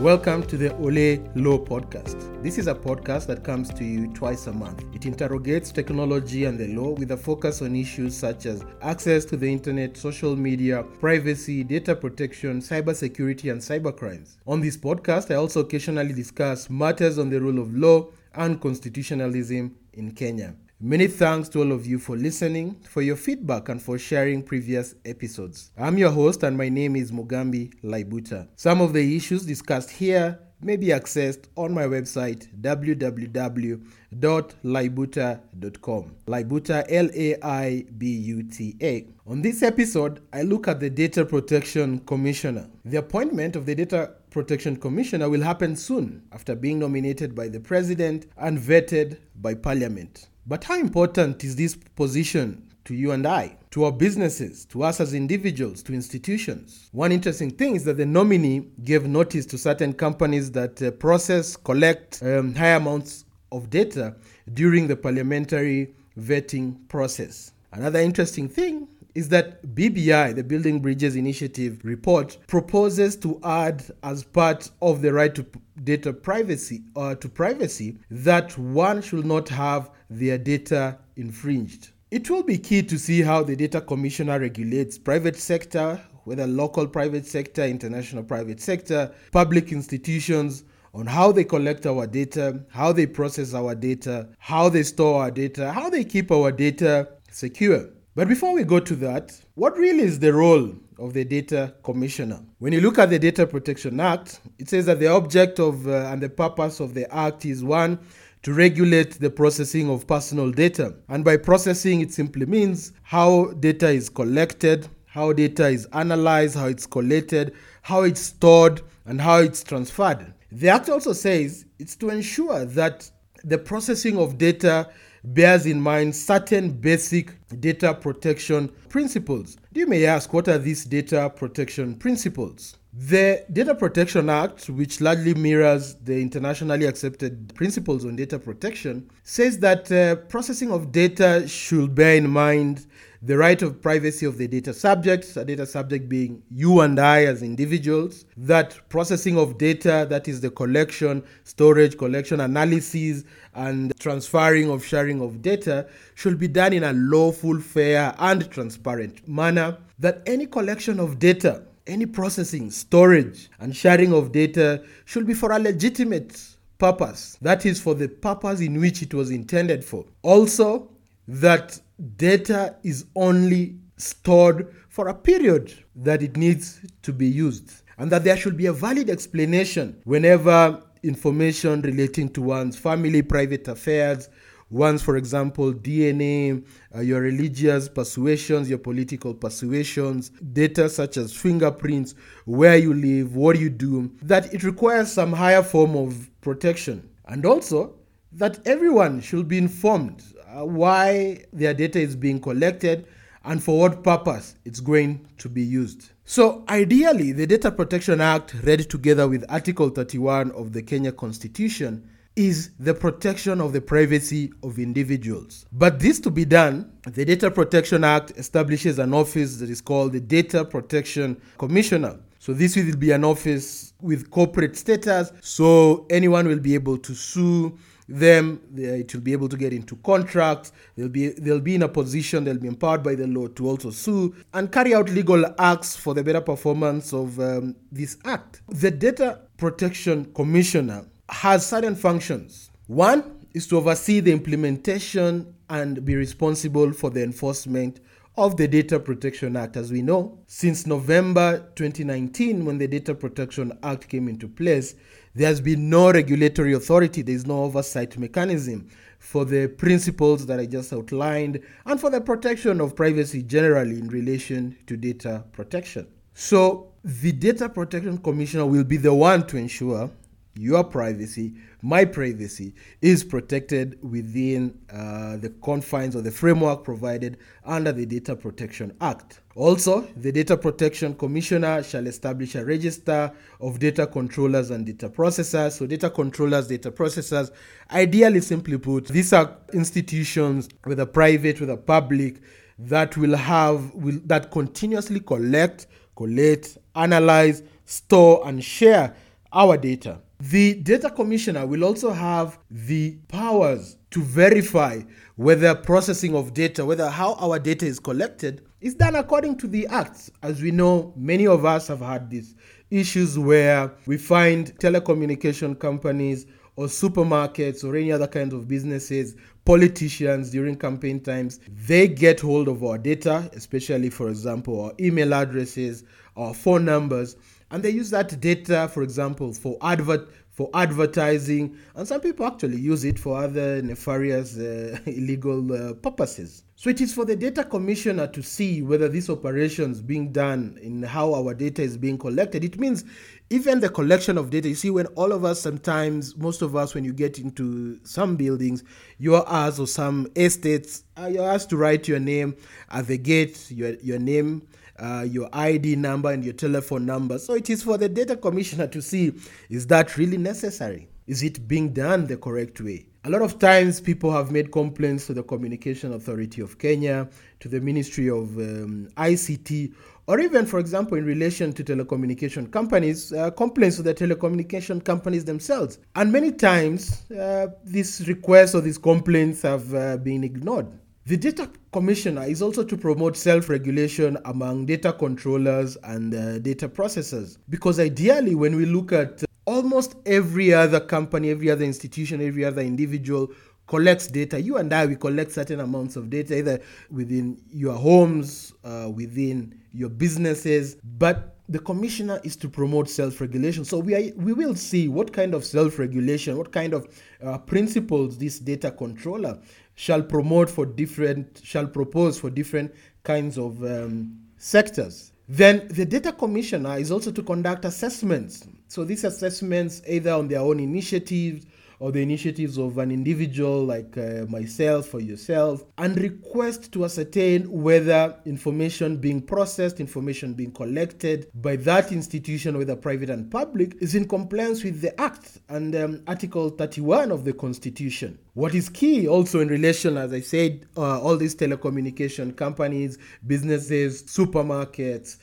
Welcome to the Ole Law Podcast. This is a podcast that comes to you twice a month. It interrogates technology and the law with a focus on issues such as access to the internet, social media, privacy, data protection, cybersecurity, and cybercrimes. On this podcast, I also occasionally discuss matters on the rule of law and constitutionalism in Kenya. Many thanks to all of you for listening, for your feedback, and for sharing previous episodes. I'm your host, and my name is Mugambi Laibuta. Some of the issues discussed here may be accessed on my website www.laibuta.com. Laibuta, L A I B U T A. On this episode, I look at the Data Protection Commissioner. The appointment of the Data Protection Commissioner will happen soon after being nominated by the President and vetted by Parliament. But how important is this position to you and I, to our businesses, to us as individuals, to institutions? One interesting thing is that the nominee gave notice to certain companies that uh, process, collect um, high amounts of data during the parliamentary vetting process. Another interesting thing is that BBI, the Building Bridges Initiative report, proposes to add as part of the right to data privacy uh, to privacy that one should not have their data infringed. It will be key to see how the data commissioner regulates private sector, whether local private sector, international private sector, public institutions, on how they collect our data, how they process our data, how they store our data, how they keep our data secure. But before we go to that, what really is the role of the Data Commissioner? When you look at the Data Protection Act, it says that the object of uh, and the purpose of the act is one, to regulate the processing of personal data. And by processing, it simply means how data is collected, how data is analyzed, how it's collated, how it's stored, and how it's transferred. The Act also says it's to ensure that the processing of data bears in mind certain basic data protection principles. You may ask, what are these data protection principles? The Data Protection Act, which largely mirrors the internationally accepted principles on data protection, says that uh, processing of data should bear in mind the right of privacy of the data subject, a data subject being you and I as individuals, that processing of data, that is the collection, storage, collection, analysis, and transferring of sharing of data, should be done in a lawful, fair, and transparent manner, that any collection of data any processing, storage, and sharing of data should be for a legitimate purpose. That is, for the purpose in which it was intended for. Also, that data is only stored for a period that it needs to be used, and that there should be a valid explanation whenever information relating to one's family, private affairs, one's, for example, DNA, uh, your religious persuasions, your political persuasions, data such as fingerprints, where you live, what you do, that it requires some higher form of protection. And also that everyone should be informed uh, why their data is being collected and for what purpose it's going to be used. So, ideally, the Data Protection Act, read together with Article 31 of the Kenya Constitution, is the protection of the privacy of individuals. But this to be done, the Data Protection Act establishes an office that is called the Data Protection Commissioner. So this will be an office with corporate status, so anyone will be able to sue them it will be able to get into contracts they'll be they'll be in a position they'll be empowered by the law to also sue and carry out legal acts for the better performance of um, this act the data protection commissioner has certain functions. One is to oversee the implementation and be responsible for the enforcement of the Data Protection Act. As we know, since November 2019, when the Data Protection Act came into place, there has been no regulatory authority, there is no oversight mechanism for the principles that I just outlined and for the protection of privacy generally in relation to data protection. So, the Data Protection Commissioner will be the one to ensure your privacy, my privacy, is protected within uh, the confines of the framework provided under the Data Protection Act. Also, the Data Protection Commissioner shall establish a register of data controllers and data processors. So, data controllers, data processors, ideally, simply put, these are institutions, whether private, whether public, that will have will that continuously collect, collate, analyze, store, and share our data. The data commissioner will also have the powers to verify whether processing of data, whether how our data is collected, is done according to the acts. As we know, many of us have had these issues where we find telecommunication companies or supermarkets or any other kind of businesses, politicians during campaign times, they get hold of our data, especially, for example, our email addresses, our phone numbers, and they use that data, for example, for advert for advertising, and some people actually use it for other nefarious, uh, illegal uh, purposes. So it is for the data commissioner to see whether these operations being done in how our data is being collected. It means even the collection of data. You see, when all of us sometimes, most of us, when you get into some buildings, you are asked or some estates, uh, you're asked to write your name at the gate, your your name uh, your ID number and your telephone number. So it is for the data commissioner to see is that really necessary? Is it being done the correct way? A lot of times people have made complaints to the Communication Authority of Kenya, to the Ministry of um, ICT, or even, for example, in relation to telecommunication companies, uh, complaints to the telecommunication companies themselves. And many times, uh, these requests or these complaints have uh, been ignored. The data commissioner is also to promote self regulation among data controllers and uh, data processors. Because ideally, when we look at almost every other company, every other institution, every other individual collects data. You and I, we collect certain amounts of data, either within your homes, uh, within your businesses. But the commissioner is to promote self-regulation. So we are, we will see what kind of self-regulation, what kind of uh, principles this data controller shall promote for different, shall propose for different kinds of um, sectors. Then the data commissioner is also to conduct assessments. So these assessments, either on their own initiatives or the initiatives of an individual like uh, myself or yourself and request to ascertain whether information being processed, information being collected by that institution, whether private and public, is in compliance with the Act and um, Article 31 of the Constitution. What is key also in relation, as I said, uh, all these telecommunication companies, businesses, supermarkets,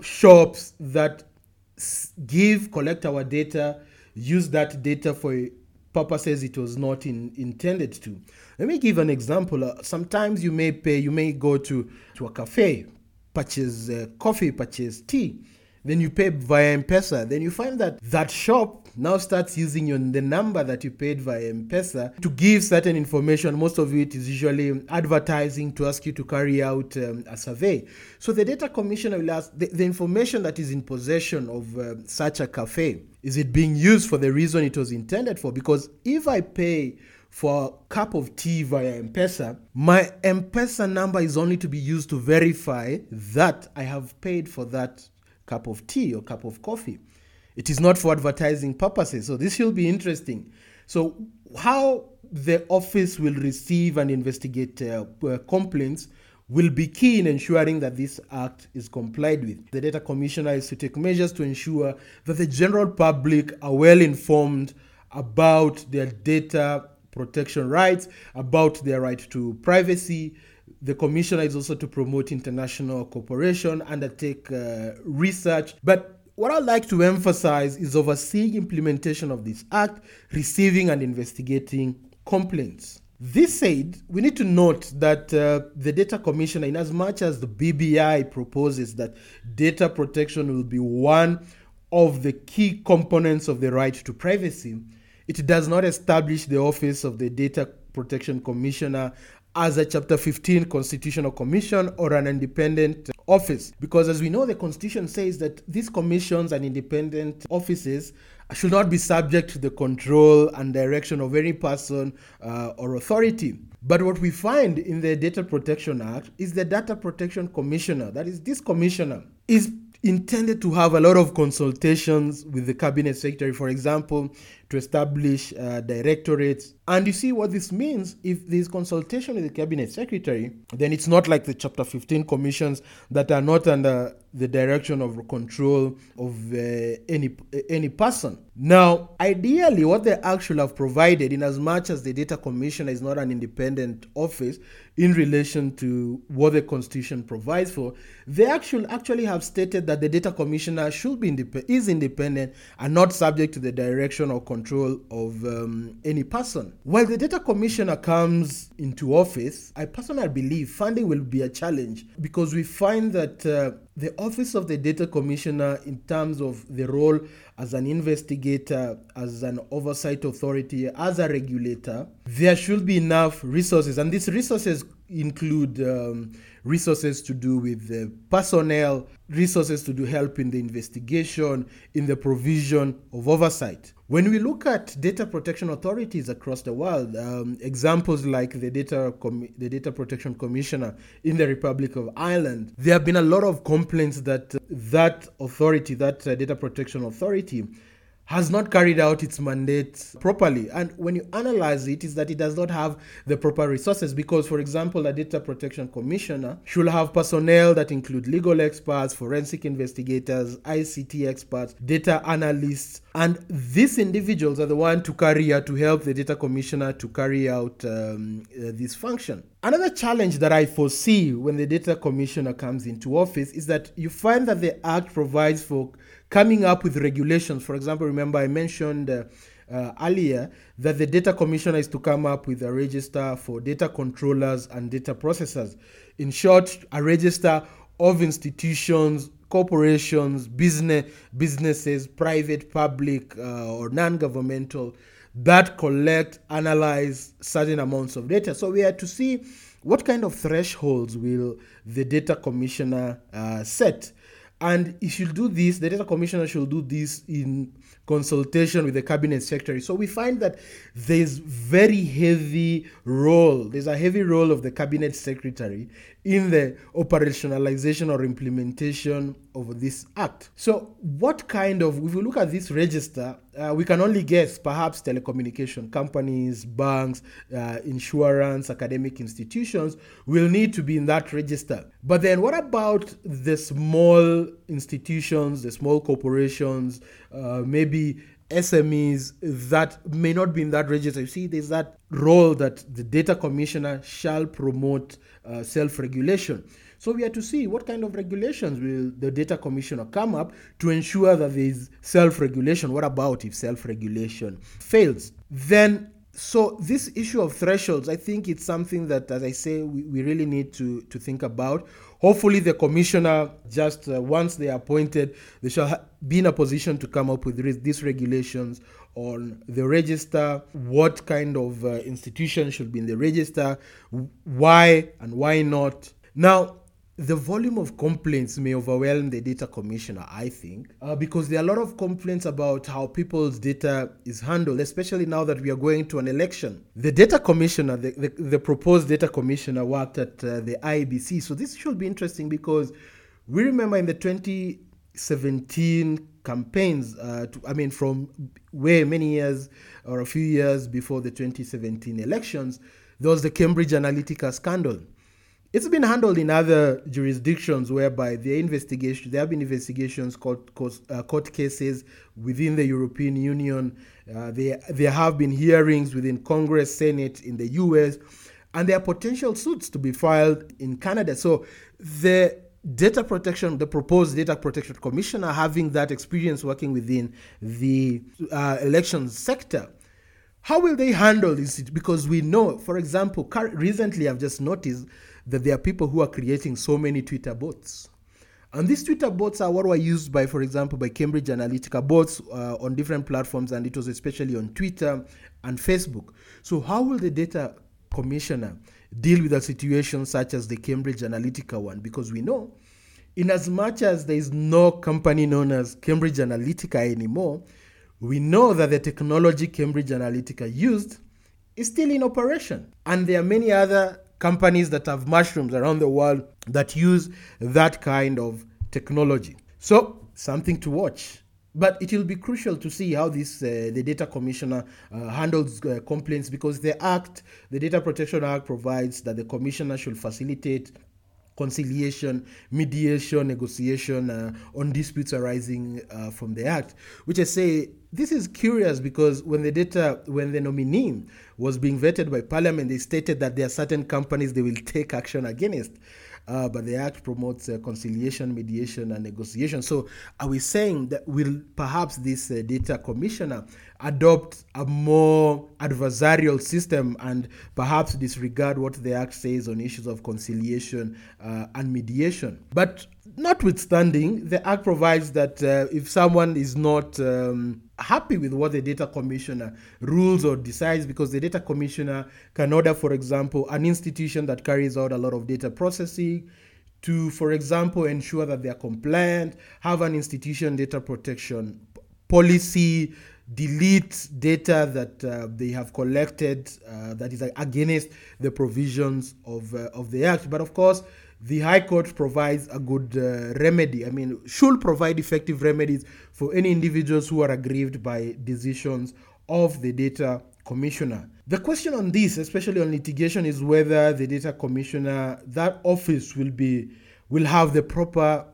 shops that give, collect our data, use that data for purposes it was not in, intended to. Let me give an example. Uh, sometimes you may pay, you may go to, to a cafe, purchase uh, coffee, purchase tea. Then you pay via M-Pesa. Then you find that that shop now starts using your, the number that you paid via M-Pesa to give certain information. Most of it is usually advertising to ask you to carry out um, a survey. So the data commissioner will ask the, the information that is in possession of uh, such a cafe is it being used for the reason it was intended for? Because if I pay for a cup of tea via M-Pesa, my M-Pesa number is only to be used to verify that I have paid for that cup of tea or cup of coffee. It is not for advertising purposes. So this will be interesting. So how the office will receive and investigate uh, uh, complaints will be key in ensuring that this act is complied with. The data commissioner is to take measures to ensure that the general public are well informed about their data protection rights, about their right to privacy. The commissioner is also to promote international cooperation, undertake uh, research, but what I'd like to emphasize is overseeing implementation of this act, receiving and investigating complaints. This said, we need to note that uh, the data commissioner, in as much as the BBI proposes that data protection will be one of the key components of the right to privacy, it does not establish the office of the data protection commissioner as a Chapter 15 constitutional commission or an independent office. Because as we know, the Constitution says that these commissions and independent offices should not be subject to the control and direction of any person uh, or authority. But what we find in the Data Protection Act is the Data Protection Commissioner, that is, this commissioner, is intended to have a lot of consultations with the cabinet secretary, for example, to establish uh, directorates. And you see what this means if there's consultation with the cabinet secretary, then it's not like the Chapter 15 commissions that are not under the direction of control of uh, any any person. Now, ideally, what they actually have provided, in as much as the data commissioner is not an independent office in relation to what the constitution provides for, they actually actually have stated that the data commissioner should be indep- is independent and not subject to the direction or control of um, any person. While the data commissioner comes into office, I personally believe funding will be a challenge because we find that. Uh, the office of the data commissioner in terms of the role as an investigator as an oversight authority as a regulator there should be enough resources and these resources include um, resources to do with the personnel resources to do help in the investigation in the provision of oversight when we look at data protection authorities across the world, um, examples like the data Com- the data protection commissioner in the Republic of Ireland, there have been a lot of complaints that uh, that authority, that uh, data protection authority, has not carried out its mandate properly. And when you analyze it, is that it does not have the proper resources because, for example, a data protection commissioner should have personnel that include legal experts, forensic investigators, ICT experts, data analysts, and these individuals are the one to carry out to help the data commissioner to carry out um, uh, this function. Another challenge that I foresee when the data commissioner comes into office is that you find that the act provides for coming up with regulations. For example, remember I mentioned uh, uh, earlier that the data commissioner is to come up with a register for data controllers and data processors. In short, a register of institutions, corporations, business businesses, private, public, uh, or non-governmental that collect, analyze certain amounts of data. So we are to see what kind of thresholds will the data commissioner uh, set and he should do this, the data commissioner should do this in consultation with the cabinet secretary. So we find that there's very heavy role, there's a heavy role of the cabinet secretary in the operationalization or implementation of this act. So, what kind of, if we look at this register, uh, we can only guess perhaps telecommunication companies, banks, uh, insurance, academic institutions will need to be in that register. But then, what about the small institutions, the small corporations, uh, maybe SMEs that may not be in that register. You see, there's that role that the data commissioner shall promote uh, self regulation. So we have to see what kind of regulations will the data commissioner come up to ensure that there is self regulation. What about if self regulation fails? Then so this issue of thresholds, I think it's something that, as I say, we, we really need to, to think about. Hopefully, the commissioner, just uh, once they are appointed, they shall ha- be in a position to come up with re- these regulations on the register, what kind of uh, institution should be in the register, why and why not. Now, the volume of complaints may overwhelm the data commissioner, I think, uh, because there are a lot of complaints about how people's data is handled, especially now that we are going to an election. The data commissioner, the, the, the proposed data commissioner, worked at uh, the IEBC. So this should be interesting because we remember in the 2017 campaigns, uh, to, I mean, from way many years or a few years before the 2017 elections, there was the Cambridge Analytica scandal it's been handled in other jurisdictions whereby the investigation there have been investigations court, court, uh, court cases within the European Union. Uh, there, there have been hearings within Congress Senate in the US and there are potential suits to be filed in Canada. So the data protection the proposed data protection commissioner having that experience working within the uh, elections sector how will they handle this? Because we know for example recently i've just noticed that there are people who are creating so many Twitter bots. And these Twitter bots are what were used by, for example, by Cambridge Analytica bots uh, on different platforms, and it was especially on Twitter and Facebook. So, how will the data commissioner deal with a situation such as the Cambridge Analytica one? Because we know, in as much as there is no company known as Cambridge Analytica anymore, we know that the technology Cambridge Analytica used is still in operation. And there are many other companies that have mushrooms around the world that use that kind of technology. So, something to watch. But it will be crucial to see how this uh, the data commissioner uh, handles uh, complaints because the act, the Data Protection Act, provides that the commissioner should facilitate conciliation, mediation, negotiation uh, on disputes arising uh, from the act. Which I say this is curious because when the data, when the nominee was being vetted by Parliament, they stated that there are certain companies they will take action against. Uh, but the Act promotes uh, conciliation, mediation, and negotiation. So, are we saying that will perhaps this uh, data commissioner adopt a more adversarial system and perhaps disregard what the Act says on issues of conciliation uh, and mediation? But notwithstanding, the Act provides that uh, if someone is not um, happy with what the data commissioner rules or decides because the data commissioner can order for example an institution that carries out a lot of data processing to for example ensure that they are compliant have an institution data protection policy delete data that uh, they have collected uh, that is against the provisions of uh, of the act. But of course the High Court provides a good uh, remedy. I mean, should provide effective remedies for any individuals who are aggrieved by decisions of the data commissioner. The question on this, especially on litigation, is whether the data commissioner, that office will be will have the proper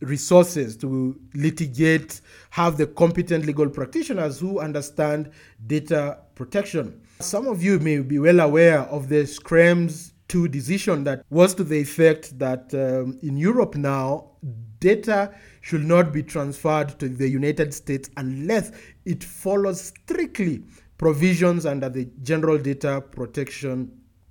resources to litigate, have the competent legal practitioners who understand data protection. Some of you may be well aware of the Schrems II decision that was to the effect that um, in Europe now, data should not be transferred to the United States unless it follows strictly provisions under the General Data Protection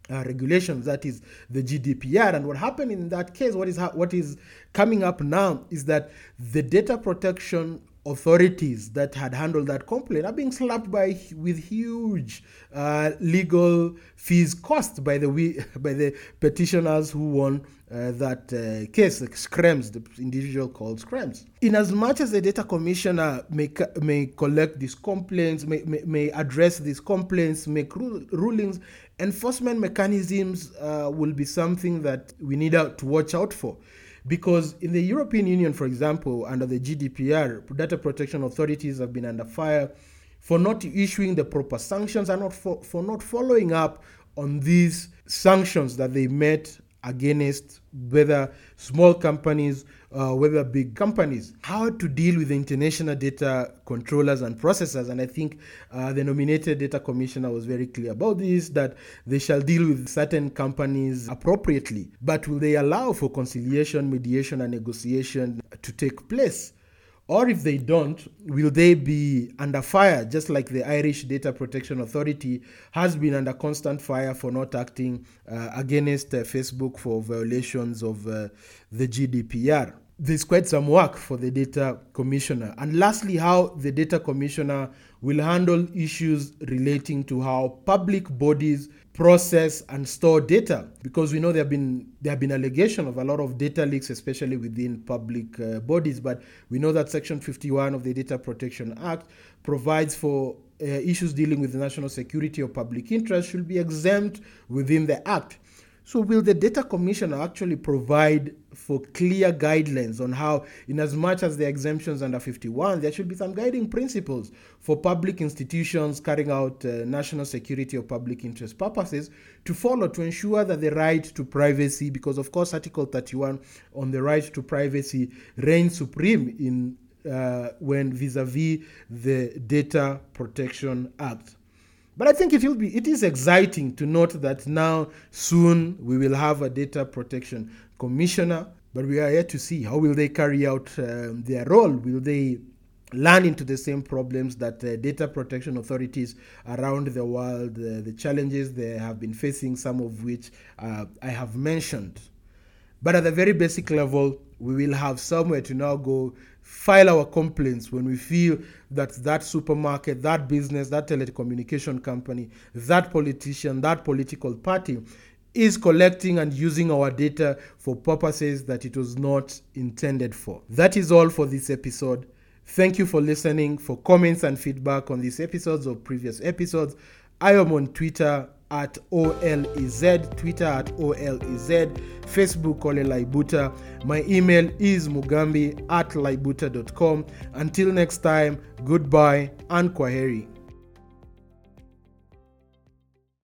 uh, regulations, that is the GDPR. And what happened in that case, what is ha- what is coming up now, is that the data protection authorities that had handled that complaint are being slapped by with huge uh, legal fees cost by the by the petitioners who won uh, that uh, case, like the individual called Schrems. In as much as the data commissioner may, may collect these complaints, may, may, may address these complaints, make ru- rulings, enforcement mechanisms uh, will be something that we need to watch out for. Because in the European Union, for example, under the GDPR, data protection authorities have been under fire for not issuing the proper sanctions and not for, for not following up on these sanctions that they met against whether small companies, uh, whether big companies, how to deal with the international data controllers and processors. And I think uh, the nominated data commissioner was very clear about this that they shall deal with certain companies appropriately. But will they allow for conciliation, mediation, and negotiation to take place? Or if they don't, will they be under fire, just like the Irish Data Protection Authority has been under constant fire for not acting uh, against uh, Facebook for violations of uh, the GDPR? There's quite some work for the data commissioner. And lastly, how the data commissioner will handle issues relating to how public bodies process and store data. Because we know there have been there have been allegation of a lot of data leaks especially within public uh, bodies. But we know that section 51 of the data protection act provides for uh, issues dealing with national security or public interest should be exempt within the act. So, will the data commissioner actually provide for clear guidelines on how, in as much as the exemptions under 51, there should be some guiding principles for public institutions carrying out uh, national security or public interest purposes to follow to ensure that the right to privacy, because of course, Article 31 on the right to privacy reigns supreme in uh, when vis-a-vis the Data Protection Act. But I think it will be it is exciting to note that now soon we will have a data protection commissioner, but we are yet to see how will they carry out um, their role. Will they learn into the same problems that uh, data protection authorities around the world, uh, the challenges they have been facing, some of which uh, I have mentioned. But at the very basic level, we will have somewhere to now go file our complaints when we feel that that supermarket, that business, that telecommunication company, that politician, that political party is collecting and using our data for purposes that it was not intended for. That is all for this episode. Thank you for listening. For comments and feedback on these episodes or previous episodes, I am on Twitter at OLEZ, Twitter at OLEZ, Facebook Ole Laibuta. My email is mugambi at laibuta.com. Until next time, goodbye and kwaheri.